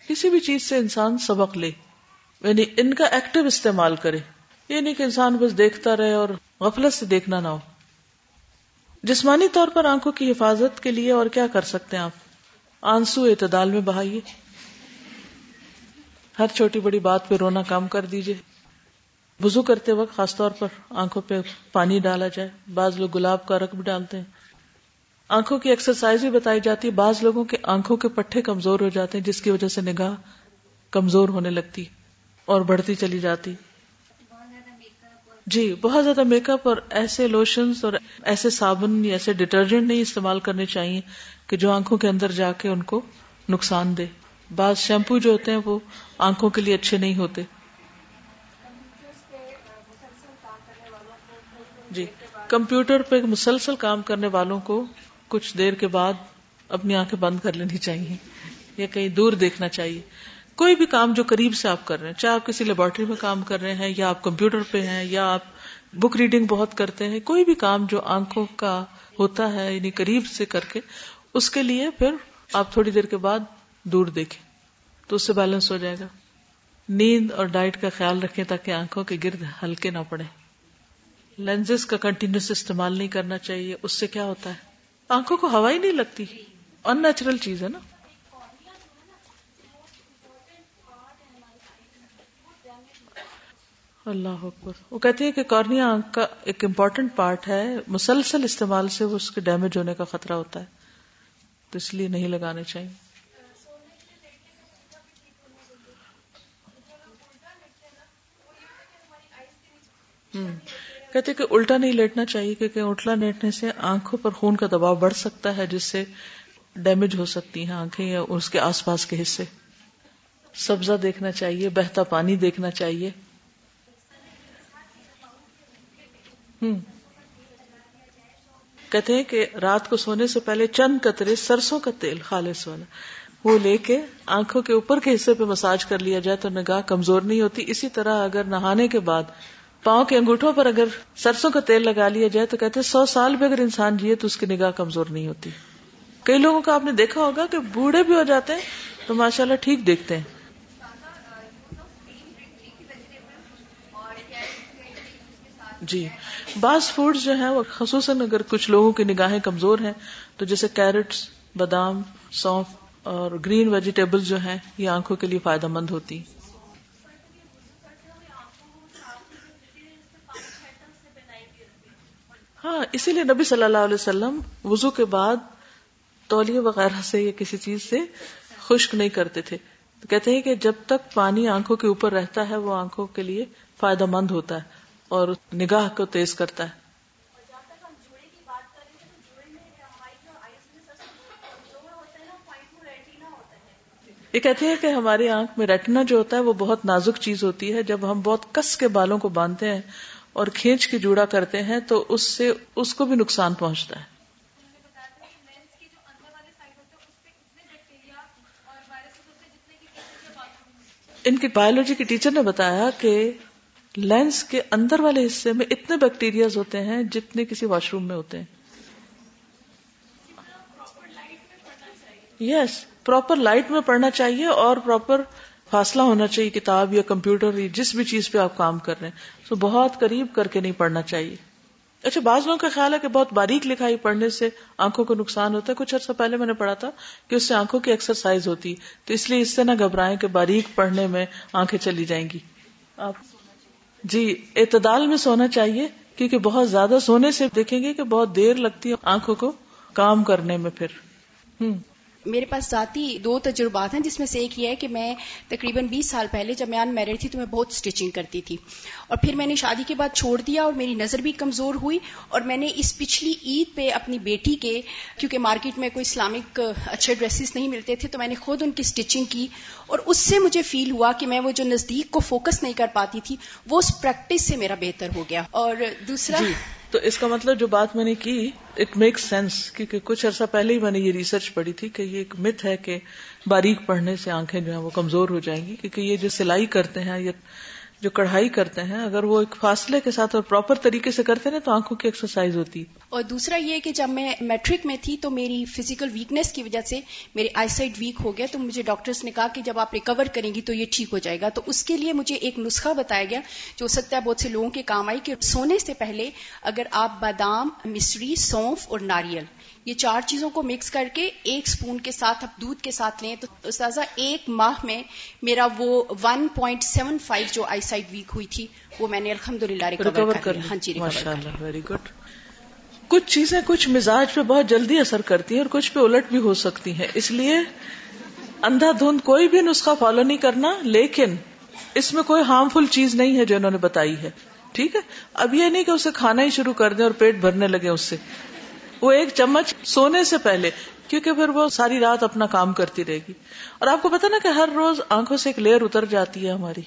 کسی بھی چیز سے انسان سبق لے یعنی ان کا ایکٹیو استعمال کرے۔ یہ نہیں کہ انسان بس دیکھتا رہے اور غفلت سے دیکھنا نہ ہو۔ جسمانی طور پر آنکھوں کی حفاظت کے لیے اور کیا کر سکتے ہیں آپ؟ آنسو اعتدال میں بہائیے۔ ہر چھوٹی بڑی بات پہ رونا کام کر دیجیے وزو کرتے وقت خاص طور پر آنکھوں پہ پانی ڈالا جائے۔ بعض لوگ گلاب کا رق بھی ڈالتے ہیں۔ آنکھوں کی ایکسرسائز بھی بتائی جاتی ہے بعض لوگوں کے آنکھوں کے پٹھے کمزور ہو جاتے ہیں، جس کی وجہ سے نگاہ کمزور ہونے لگتی اور بڑھتی چلی جاتی۔ جی بہت زیادہ میک اپ اور ایسے لوشنز اور ایسے صابن یا ایسے ڈٹرجنٹ نہیں استعمال کرنے چاہیے کہ جو آنکھوں کے اندر جا کے ان کو نقصان دے۔ بعض شیمپو جو ہوتے ہیں وہ آنکھوں کے لیے اچھے نہیں ہوتے۔ جی کمپیوٹر پہ مسلسل کام کرنے والوں کو کچھ دیر کے بعد اپنی آنکھیں بند کر لینی چاہیے یا کہیں دور دیکھنا چاہیے۔ کوئی بھی کام جو قریب سے آپ کر رہے ہیں، چاہے آپ کسی لیبورٹری میں کام کر رہے ہیں یا آپ کمپیوٹر پہ ہیں یا آپ بک ریڈنگ بہت کرتے ہیں، کوئی بھی کام جو آنکھوں کا ہوتا ہے یعنی قریب سے کر کے، اس کے لیے پھر آپ تھوڑی دیر کے بعد دور دیکھیں تو اس سے بیلنس ہو جائے گا۔ نیند اور ڈائٹ کا خیال رکھیں تاکہ آنکھوں کے گرد ہلکے نہ پڑے لینزز کا کنٹینیوس استعمال نہیں کرنا چاہیے، اس سے کیا ہوتا ہے؟ آنکھوں کو ہوا ہی نہیں لگتی؟ ان نیچرل چیز ہے نا۔ اللہ اکبر۔ وہ کہتی ہے کہ کارنیا آنکھ کا ایک امپورٹنٹ پارٹ ہے۔ مسلسل استعمال سے وہ اس کے ڈیمیج ہونے کا خطرہ ہوتا ہے۔ تو اس لیے نہیں لگانے چاہیے۔ ہوں۔ کہتے کہ الٹا نہیں لیٹنا چاہیے کیونکہ الٹا لیٹنے سے آنکھوں پر خون کا دباؤ بڑھ سکتا ہے، جس سے ڈیمیج ہو سکتی ہیں آنکھیں یا اس کے آس پاس کے حصے۔ سبزہ دیکھنا چاہیے، بہتا پانی دیکھنا چاہیے۔ ہوں کہتے ہیں کہ رات کو سونے سے پہلے چند قطرے سرسوں کا تیل، خالص والا، وہ لے کے آنکھوں کے اوپر کے حصے پہ مساج کر لیا جائے تو نگاہ کمزور نہیں ہوتی۔ اسی طرح اگر نہانے کے بعد پاؤں کے انگوٹھوں پر اگر سرسوں کا تیل لگا لیا جائے تو کہتے ہیں سو سال بھی اگر انسان جیے تو اس کی نگاہ کمزور نہیں ہوتی۔ کئی لوگوں کا آپ نے دیکھا ہوگا کہ بوڑھے بھی ہو جاتے ہیں تو ماشاء اللہ ٹھیک دیکھتے ہیں۔ جی بعض فوڈ جو ہیں وہ خصوصاً اگر کچھ لوگوں کی نگاہیں کمزور ہیں تو جیسے کیرٹس، بادام، سونف اور گرین ویجیٹیبل جو ہیں یہ آنکھوں کے لیے فائدہ مند ہوتی۔ ہاں اسی لیے نبی صلی اللہ علیہ وسلم وضو کے بعد تولیے وغیرہ سے یا کسی چیز سے خشک نہیں کرتے تھے۔ کہتے ہیں کہ جب تک پانی آنکھوں کے اوپر رہتا ہے، وہ آنکھوں کے لیے فائدہ مند ہوتا ہے اور نگاہ کو تیز کرتا ہے۔ یہ کہتے ہیں کہ ہماری آنکھ میں ریٹنا جو ہوتا ہے، وہ بہت نازک چیز ہوتی ہے۔ جب ہم بہت کس کے بالوں کو باندھتے ہیں اور کھینچ کے جوڑا کرتے ہیں تو اس سے اس کو بھی نقصان پہنچتا ہے۔ ان کی بایولوجی کی ٹیچر نے بتایا کہ لینس کے اندر والے حصے میں اتنے بیکٹیریاز ہوتے ہیں جتنے کسی واش روم میں ہوتے ہیں۔ یس پراپر لائٹ میں پڑھنا چاہیے اور پراپر فاصلہ ہونا چاہیے کتاب یا کمپیوٹر یا جس بھی چیز پہ آپ کام کر رہے ہیں۔ تو بہت قریب کر کے نہیں پڑھنا چاہیے۔ اچھا بعض لوگوں کا خیال ہے کہ بہت باریک لکھائی پڑھنے سے آنکھوں کو نقصان ہوتا ہے۔ کچھ عرصہ پہلے میں نے پڑھا تھا کہ اس سے آنکھوں کی ایکسرسائز ہوتی ہے۔ تو اس لیے اس سے نہ گھبرائیں کہ باریک پڑھنے میں آنکھیں چلی جائیں گی۔ آپ جی اعتدال میں سونا چاہیے کیونکہ بہت زیادہ سونے سے دیکھیں گے کہ بہت دیر لگتی ہے آنکھوں کو کام کرنے میں پھر۔ ہوں۔ میرے پاس ذاتی دو تجربات ہیں جس میں سے ایک یہ ہے کہ میں تقریباً بیس سال پہلے جب میں ان میرڈ تھی تو میں بہت اسٹیچنگ کرتی تھی اور پھر میں نے شادی کے بعد چھوڑ دیا اور میری نظر بھی کمزور ہوئی اور میں نے اس پچھلی عید پہ اپنی بیٹی کے کیونکہ مارکیٹ میں کوئی اسلامک uh, اچھے ڈریسز نہیں ملتے تھے تو میں نے خود ان کی اسٹیچنگ کی اور اس سے مجھے فیل ہوا کہ میں وہ جو نزدیک کو فوکس نہیں کر پاتی تھی وہ اس پریکٹس سے میرا بہتر ہو گیا اور دوسرا جی۔ تو اس کا مطلب جو بات میں نے کی اٹ میک سینس کیونکہ کچھ عرصہ پہلے ہی میں نے یہ ریسرچ پڑھی تھی کہ یہ ایک مت ہے کہ باریک پڑھنے سے آنکھیں جو ہیں وہ کمزور ہو جائیں گی، کیونکہ یہ جو سلائی کرتے ہیں یا جو کڑھائی کرتے ہیں، اگر وہ ایک فاصلے کے ساتھ اور پراپر طریقے سے کرتے ہیں تو آنکھوں کی ایکسرسائز ہوتی۔ اور دوسرا یہ کہ جب میں میٹرک میں تھی تو میری فزیکل ویکنیس کی وجہ سے میرے آئی سائڈ ویک ہو گیا، تو مجھے ڈاکٹرس نے کہا کہ جب آپ ریکور کریں گی تو یہ ٹھیک ہو جائے گا۔ تو اس کے لیے مجھے ایک نسخہ بتایا گیا جو ہو سکتا ہے بہت سے لوگوں کے کام آئی کہ سونے سے پہلے اگر آپ بادام، مصری، سونف اور ناریل یہ چار چیزوں کو مکس کر کے ایک سپون کے ساتھ آپ دودھ کے ساتھ لیں تو استاذہ ایک ماہ میں میرا وہ ون پوائنٹ سیون فائیو جو آئی سائڈ ویک ہوئی تھی وہ میں نے الحمد للہ ریکور کر ہاں جی ویری گڈ کچھ چیزیں کچھ مزاج پہ بہت جلدی اثر کرتی ہیں اور کچھ پہ الٹ بھی ہو سکتی ہیں۔ اس لیے اندھا دھند کوئی بھی نسخہ فالو نہیں کرنا لیکن اس میں کوئی ہارمفل چیز نہیں ہے جو انہوں نے بتائی ہے۔ ٹھیک ہے؟ اب یہ نہیں کہ اسے کھانا ہی شروع کر دیں اور پیٹ بھرنے لگے اس سے۔ وہ ایک چمچ سونے سے پہلے، کیونکہ پھر وہ ساری رات اپنا کام کرتی رہے گی۔ اور آپ کو پتا نا کہ ہر روز آنکھوں سے ایک لیئر اتر جاتی ہے ہماری۔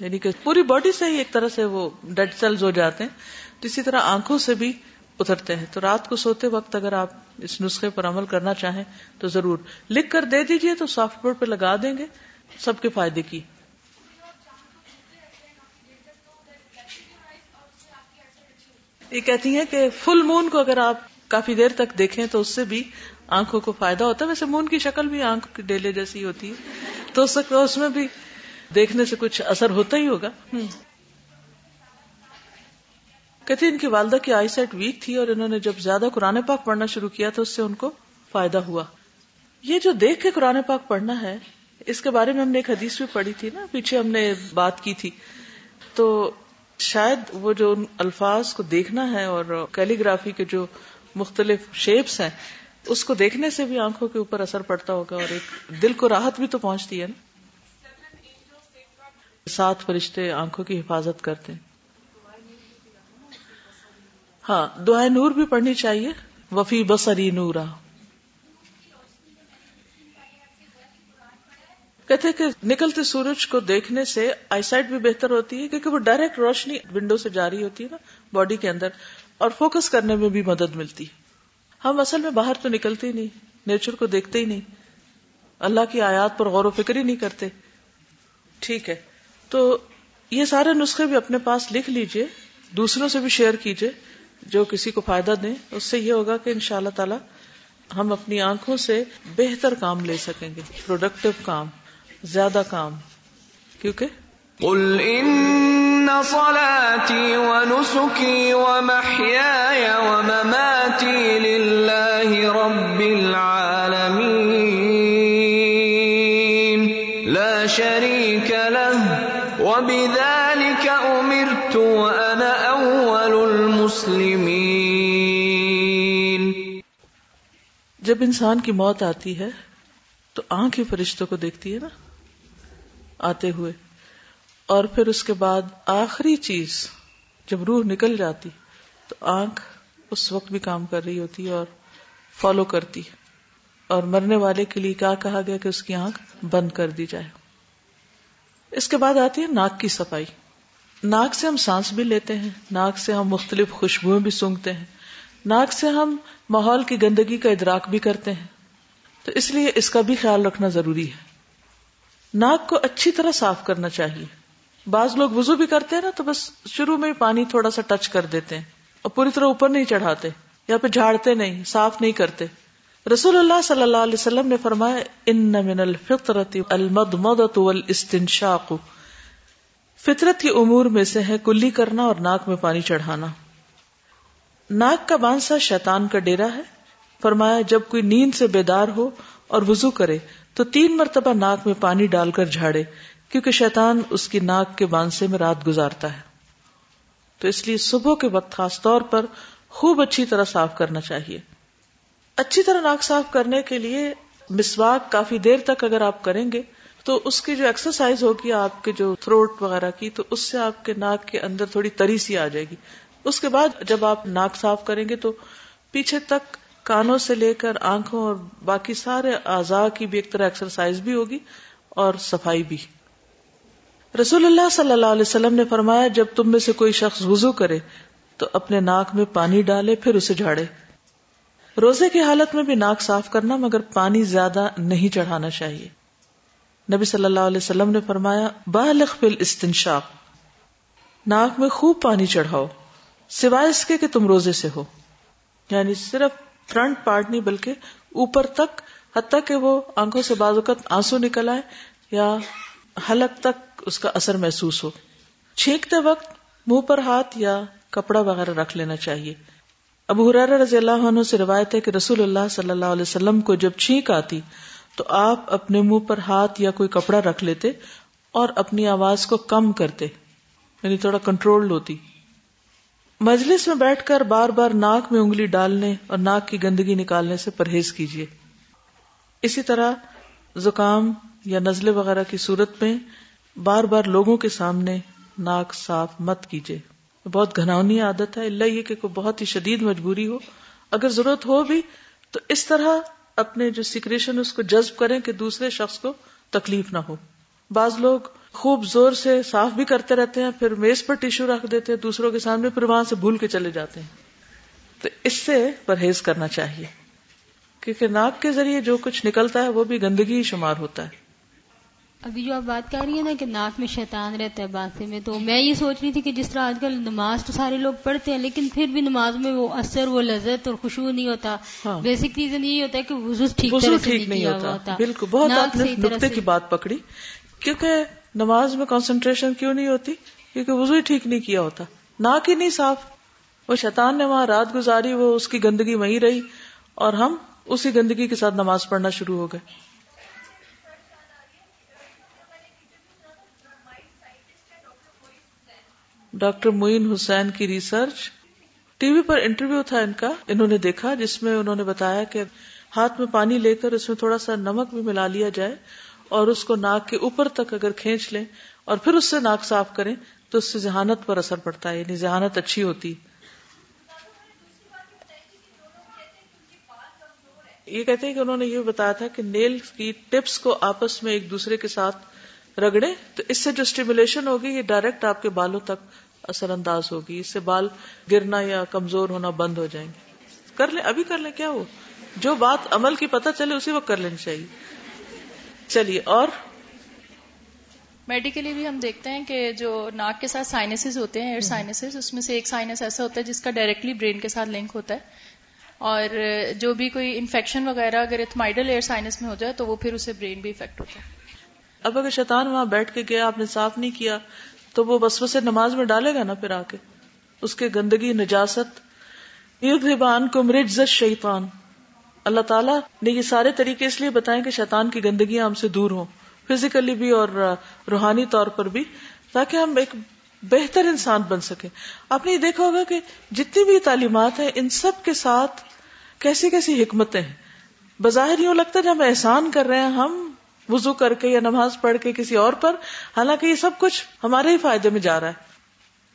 یعنی کہ پوری باڈی سے ہی ایک طرح سے وہ ڈیڈ سیلز ہو جاتے ہیں تو اسی طرح آنکھوں سے بھی اترتے ہیں۔ تو رات کو سوتے وقت اگر آپ اس نسخے پر عمل کرنا چاہیں تو ضرور لکھ کر دے دیجیے تو سافٹ بورڈ پہ لگا دیں گے سب کے فائدے کی۔ یہ کہتی ہیں کہ فل مون کو اگر آپ کافی دیر تک دیکھیں تو اس سے بھی آنکھوں کو فائدہ ہوتا ہے۔ ویسے مون کی شکل بھی آنکھ کی ڈیلے جیسی ہوتی ہے۔ تو اس میں بھی دیکھنے سے کچھ اثر ہوتا ہی ہوگا۔ کہتے ان کی والدہ کی آئی سیٹ ویک تھی اور انہوں نے جب زیادہ قرآن پاک پڑھنا شروع کیا تو اس سے ان کو فائدہ ہوا۔ یہ جو دیکھ کے قرآن پاک پڑھنا ہے، اس کے بارے میں ہم نے ایک حدیث بھی پڑھی تھی نا، پیچھے ہم نے بات کی تھی۔ تو شاید وہ جو الفاظ کو دیکھنا ہے اور کیلیگرافی کے جو مختلف شیپس ہیں، اس کو دیکھنے سے بھی آنکھوں کے اوپر اثر پڑتا ہوگا اور ایک دل کو راحت بھی تو پہنچتی ہے نا۔ سات فرشتے آنکھوں کی حفاظت کرتے ہیں۔ ہاں دعائیں نور بھی پڑھنی چاہیے۔ وفی بسری نورا۔ کہتے کہ نکلتے سورج کو دیکھنے سے آئی سائٹ بھی بہتر ہوتی ہے، کیونکہ وہ ڈائریکٹ روشنی ونڈو سے جاری ہوتی ہے نا باڈی کے اندر۔ اور فوکس کرنے میں بھی مدد ملتی۔ ہم اصل میں باہر تو نکلتے ہی نہیں نیچر کو دیکھتے ہی نہیں۔ اللہ کی آیات پر غور و فکر ہی نہیں کرتے۔ ٹھیک ہے۔ تو یہ سارے نسخے بھی اپنے پاس لکھ لیجیے، دوسروں سے بھی شیئر کیجیے، جو کسی کو فائدہ دیں۔ اس سے یہ ہوگا کہ ان شاء اللہ تعالی ہم اپنی آنکھوں سے بہتر کام لے سکیں گے۔ پروڈکٹیو کام، زیادہ کام۔ کیونکہ؟ قل ان صلاتي ونسكي ومحياي ومماتي لله رب العالمين. لا شريك له. وبذلك امرت وانا اول المسلمين. جب انسان کی موت آتی ہے تو آنکھ ہی فرشتوں کو دیکھتی ہے نا؟ آتے ہوئے. اور پھر اس کے بعد آخری چیز جب روح نکل جاتی تو آنکھ اس وقت بھی کام کر رہی ہوتی ہے اور فالو کرتی اور مرنے والے کے لیے کیا کہا گیا کہ اس کی آنکھ بند کر دی جائے۔ اس کے بعد آتی ہے ناک کی صفائی۔ ناک سے ہم سانس بھی لیتے ہیں، ناک سے ہم مختلف خوشبوئیں بھی سونگتے ہیں۔ ناک سے ہم ماحول کی گندگی کا ادراک بھی کرتے ہیں۔ تو اس لیے اس کا بھی خیال رکھنا ضروری ہے۔ ناک کو اچھی طرح صاف کرنا چاہیے۔ بعض لوگ وضو بھی کرتے ہیں نا تو بس شروع میں پانی تھوڑا سا ٹچ کر دیتے ہیں اور پوری طرح اوپر نہیں چڑھاتے یا پھر جھاڑتے نہیں، صاف نہیں کرتے۔ رسول اللہ صلی اللہ علیہ وسلم نے فرمایا، ان من الفطرت المدمدت والاستنشاق. فطرت کے امور میں سے ہے کلی کرنا اور ناک میں پانی چڑھانا۔ ناک کا بانسا شیطان کا ڈیرا ہے۔ فرمایا، جب کوئی نیند سے بیدار ہو اور وضو کرے تو تین مرتبہ ناک میں پانی ڈال کر جھاڑے۔ کیونکہ شیطان اس کی ناک کے بانسے میں رات گزارتا ہے۔ تو اس لیے صبح کے وقت خاص طور پر خوب اچھی طرح صاف کرنا چاہیے۔ اچھی طرح ناک صاف کرنے کے لیے مسواک کافی دیر تک اگر آپ کریں گے تو اس کی جو ایکسرسائز ہوگی، آپ کے جو تھروٹ وغیرہ کی، تو اس سے آپ کے ناک کے اندر تھوڑی تری سی آ جائے گی۔ اس کے بعد جب آپ ناک صاف کریں گے تو پیچھے تک کانوں سے لے کر آنکھوں اور باقی سارے اعضاء کی بھی ایک طرح ایکسرسائز بھی ہوگی اور صفائی بھی۔ رسول اللہ صلی اللہ علیہ وسلم نے فرمایا، جب تم میں سے کوئی شخص وضو کرے، تو اپنے ناک میں پانی ڈالے، پھر اسے جھاڑے۔ روزے کی حالت میں بھی ناک صاف کرنا، مگر پانی زیادہ نہیں چڑھانا چاہیے۔ نبی صلی اللہ علیہ وسلم نے فرمایا، بالغ فل استنشاق ناک میں خوب پانی چڑھاؤ، سوائے اس کے کہ تم روزے سے ہو۔ یعنی صرف فرنٹ پارٹ نہیں، بلکہ اوپر تک، حتیٰ کہ وہ آنکھوں سے بازوقت آنسو نکل آئے یا حلق تک اس کا اثر محسوس ہو۔ چھینکتے وقت منہ پر ہاتھ یا کپڑا وغیرہ رکھ لینا چاہیے۔ ابو حرار رضی اللہ عنہ سے روایت ہے کہ رسول اللہ صلی اللہ علیہ وسلم کو جب چھینک آتی تو آپ اپنے منہ پر ہاتھ یا کوئی کپڑا رکھ لیتے اور اپنی آواز کو کم کرتے یعنی تھوڑا کنٹرول ہوتی۔ مجلس میں بیٹھ کر بار بار ناک میں انگلی ڈالنے اور ناک کی گندگی نکالنے سے پرہیز کیجیے۔ اسی طرح زکام یا نزلے وغیرہ کی صورت میں بار بار لوگوں کے سامنے ناک صاف مت کیجیے بہت گھناؤنی عادت ہے۔ اللہ یہ کہ کوئی بہت ہی شدید مجبوری ہو۔ اگر ضرورت ہو بھی تو اس طرح اپنے جو سیکریشن اس کو جذب کریں کہ دوسرے شخص کو تکلیف نہ ہو۔ بعض لوگ خوب زور سے صاف بھی کرتے رہتے ہیں، پھر میز پر ٹیشو رکھ دیتے ہیں، دوسروں کے سامنے پھر وہاں سے بھول کے چلے جاتے ہیں۔ تو اس سے پرہیز کرنا چاہیے۔ کیونکہ ناک کے ذریعے جو کچھ نکلتا ہے وہ بھی گندگی ہی شمار ہوتا ہے۔ ابھی جو آپ بات کر رہی ہیں نا کہ ناک میں شیطان رہتا ہے بانسے میں تو میں یہ سوچ رہی تھی کہ جس طرح آج کل نماز تو سارے لوگ پڑھتے ہیں لیکن پھر بھی نماز میں وہ اثر وہ لذت اور خوشبو نہیں ہوتا۔ بیسک ہاں۔ ریزن یہی ہوتا ہے کہ وضو ٹھیک سے نہیں ہوتا۔ بالکل بہت آپ نے نقطے کی بات پکڑی۔ کیونکہ نماز میں کانسنٹریشن کیوں نہیں ہوتی؟ کیونکہ وضو ہی ٹھیک نہیں کیا ہوتا۔ ناک ہی نہیں صاف۔ وہ شیطان نے وہاں رات گزاری وہ اس کی گندگی وہیں رہی اور ہم اسی گندگی کے ساتھ نماز پڑھنا شروع ہو گئے۔ ڈاکٹر معین حسین کی ریسرچ ٹی وی پر انٹرویو تھا ان کا، انہوں نے دیکھا، جس میں انہوں نے بتایا کہ ہاتھ میں پانی لے کر اس میں تھوڑا سا نمک بھی ملا لیا جائے اور اس کو ناک کے اوپر تک اگر کھینچ لیں اور پھر اس سے ناک صاف کریں تو اس سے ذہانت پر اثر پڑتا ہے یعنی ذہانت اچھی ہوتی۔ یہ کہتے ہیں کہ انہوں نے یہ بتایا تھا کہ نیل کی ٹپس کو آپس میں ایک دوسرے کے ساتھ رگڑے تو اس سے جو اسٹیمولیشن ہوگی یہ ڈائریکٹ آپ کے بالوں تک اثر انداز ہوگی۔ اس سے بال گرنا یا کمزور ہونا بند ہو جائیں گے۔ کر لیں ابھی کر لیں کیا ہو؟ جو بات عمل کی پتہ چلے اسی وقت کر لینی چاہیے۔ چلیے اور؟ میڈیکلی بھی ہم دیکھتے ہیں کہ جو ناک کے ساتھ سائنسز ہوتے ہیں ایئر سائنسز اس میں سے ایک سائنس ایسا ہوتا ہے جس کا ڈائریکٹلی برین کے ساتھ لنک ہوتا ہے۔ اور جو بھی کوئی انفیکشن وغیرہ اگر اتھمائڈل ایئر سائنس میں ہو جائے تو وہ پھر اسے برین بھی افیکٹ ہوتا ہے۔ اب اگر شیطان وہاں بیٹھ کے گیا، آپ نے صاف نہیں کیا، تو وہ بس بس نماز میں ڈالے گا نا پھر آ کے؟ اس کے گندگی، نجاست یوگان کو مرج شیطان اللہ تعالیٰ نے یہ سارے طریقے اس لیے بتائیں کہ شیطان کی گندگیاں ہم سے دور ہوں، فزیکلی بھی اور روحانی طور پر بھی، تاکہ ہم ایک بہتر انسان بن سکے آپ نے یہ دیکھا ہوگا کہ جتنی بھی تعلیمات ہیں، ان سب کے ساتھ کیسی کیسی حکمتیں ہیں۔ بظاہر یوں لگتا ہے جب ہم احسان کر رہے ہیں، ہم وزو کر کے یا نماز پڑھ کے کسی اور پر، حالانکہ یہ سب کچھ ہمارے ہی فائدے میں جا رہا ہے۔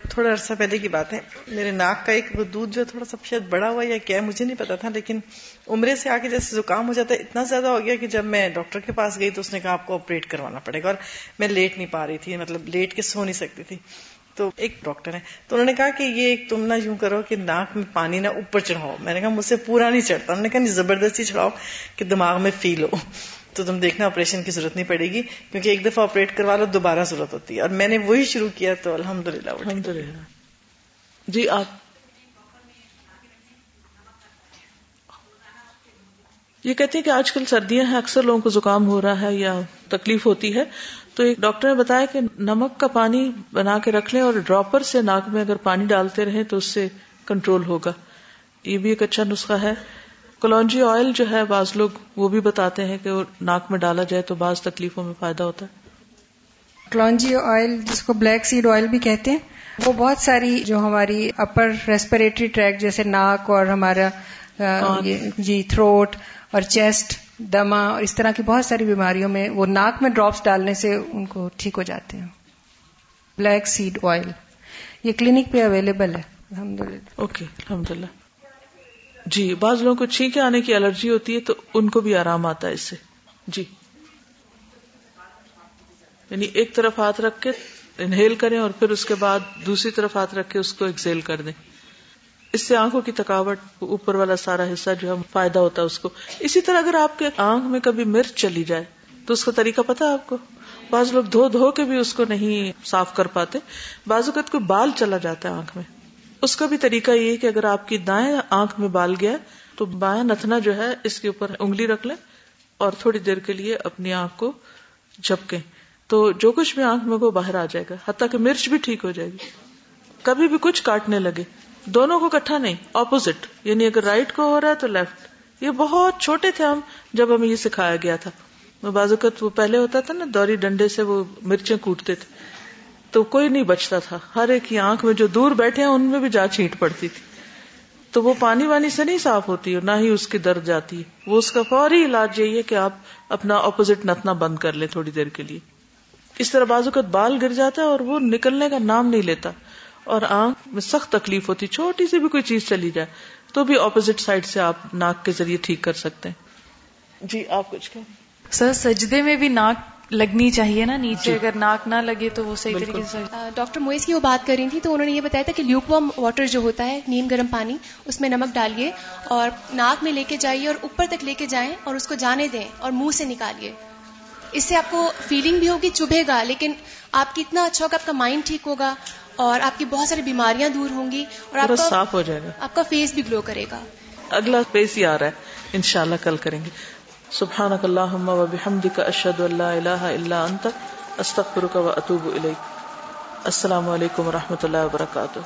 تھوڑا عرصہ پہلے کی بات ہے۔ میرے ناک کا ایک دودھ جو تھوڑا سا شاید بڑا ہوا یا کیا مجھے نہیں پتا تھا، لیکن عمرے سے آ کے جیسے زکام ہو جاتا ہے، اتنا زیادہ ہو گیا کہ جب میں ڈاکٹر کے پاس گئی تو اس نے کہا آپ کو آپریٹ کروانا پڑے گا اور میں لیٹ نہیں پا رہی تھی مطلب لیٹ کے سو نہیں سکتی تھی۔ تو ایک ڈاکٹر ہے، تو انہوں نے کہا کہ یہ تم نہ یوں کرو کہ ناک میں پانی نہ اوپر چڑھاؤ۔ میں نے کہا مجھ سے پورا نہیں چڑھتا۔ انہوں نے کہا نہیں، زبردستی چڑھاؤ کہ دماغ میں فیل ہو۔ تو تم دیکھنا آپریشن کی ضرورت نہیں پڑے گی، کیونکہ ایک دفعہ آپریٹ کروا لو، دوبارہ ضرورت ہوتی ہے۔ اور میں نے وہی شروع کیا تو الحمد للہ الحمد للہ جی آپ۔ یہ کہتے ہیں کہ آج کل سردیاں ہیں، اکثر لوگوں کو زکام ہو رہا ہے یا تکلیف ہوتی ہے۔ تو ایک ڈاکٹر نے بتایا کہ نمک کا پانی بنا کے رکھ لیں اور ڈراپر سے ناک میں اگر پانی ڈالتے رہیں تو اس سے کنٹرول ہوگا۔ یہ بھی ایک اچھا نسخہ ہے۔ کلونجی آئل جو ہے بعض لوگ وہ بھی بتاتے ہیں کہ وہ ناک میں ڈالا جائے تو بعض تکلیفوں میں فائدہ ہوتا ہے۔ کلونجی آئل جس کو بلیک سیڈ آئل بھی کہتے ہیں وہ بہت ساری جو ہماری اپر ریسپریٹری ٹریک جیسے ناک اور ہمارا جی تھروٹ اور چیسٹ دما اور اس طرح کی بہت ساری بیماریوں میں وہ ناک میں ڈراپس ڈالنے سے ان کو ٹھیک ہو جاتے ہیں۔ بلیک سیڈ آئل یہ کلینک پہ اویلیبل ہے۔ الحمد للہ اوکے الحمد للہ جی بعض لوگوں کو چھینکے آنے کی الرجی ہوتی ہے تو ان کو بھی آرام آتا ہے اس سے۔ جی۔ یعنی ایک طرف ہاتھ رکھ کے انہیل کریں اور پھر اس کے بعد دوسری طرف ہاتھ رکھ کے اس کو ایکسیل کر دیں۔ اس سے آنکھوں کی تھکاوٹ، اوپر والا سارا حصہ جو ہے فائدہ ہوتا ہے اس کو۔ اسی طرح اگر آپ کے آنکھ میں کبھی مرچ چلی جائے، تو اس کا طریقہ پتا ہے آپ کو؟ بعض لوگ دھو دھو کے بھی اس کو نہیں صاف کر پاتے۔ بعض اوقات کوئی بال چلا جاتا ہے آنکھ میں۔ اس کا بھی طریقہ یہ کہ اگر آپ کی دائیں آنکھ میں بال گیا تو بائیں نتنا جو ہے اس کے اوپر انگلی رکھ لیں اور تھوڑی دیر کے لیے اپنی آنکھ کو جھپکیں تو جو کچھ بھی آنکھ میں وہ باہر آ جائے گا، حتیٰ کہ مرچ بھی ٹھیک ہو جائے گی۔ کبھی بھی کچھ کاٹنے لگے۔ دونوں کو کٹھا نہیں اپوزٹ یعنی اگر رائٹ کو ہو رہا ہے تو لیفٹ یہ بہت چھوٹے تھے ہم جب ہمیں یہ سکھایا گیا تھا۔ بازوقت وہ پہلے ہوتا تھا نا، دوری ڈنڈے سے وہ مرچیں کوٹتے تھے۔ تو کوئی نہیں بچتا تھا۔ ہر ایک کی آنکھ میں جو دور بیٹھے ہیں ان میں بھی جا چھینٹ پڑتی تھی۔ تو وہ پانی وانی سے نہیں صاف ہوتی اور نہ ہی اس کی درد جاتی۔ ہے وہ اس کا فوری علاج یہی ہے کہ آپ اپنا اپوزٹ نتنا بند کر لیں تھوڑی دیر کے لیے۔ اس طرح بازو کا بال گر جاتا ہے اور وہ نکلنے کا نام نہیں لیتا۔ اور آنکھ میں سخت تکلیف ہوتی چھوٹی سی بھی کوئی چیز چلی جائے تو بھی اپوزٹ سائڈ سے آپ ناک کے ذریعے ٹھیک کر سکتے ہیں۔ جی آپ کچھ کہ سر سجدے میں بھی ناک لگنی چاہیے نا نیچے. اگر ناک نہ لگے تو وہ صحیح طریقے سے۔ ڈاکٹر مویز کی وہ بات کر رہی تھی تو انہوں نے یہ بتایا تھا کہ لیوک وارم واٹر جو ہوتا ہے نیم گرم پانی اس میں نمک ڈالیے اور ناک میں لے کے جائیے اور اوپر تک لے کے جائیں اور اس کو جانے دیں اور منہ سے نکالیے۔ اس سے آپ کو فیلنگ بھی ہوگی چبھے گا لیکن آپ کی اتنا اچھا ہوگا آپ کا مائنڈ ٹھیک ہوگا اور آپ کی بہت ساری بیماریاں دور ہوں گی اور آپ کا صاف ہو جائے گا۔ آپ کا فیس بھی گلو کرے گا۔ اگلا فیس ہی آ رہا ہے۔ انشاءاللہ کل کریں گے۔ سبحانک اللہم و بحمدک اشہد اللہ الہ الا انت استغفرک و اتوب الیک السلام علیکم و رحمۃ اللہ وبرکاتہ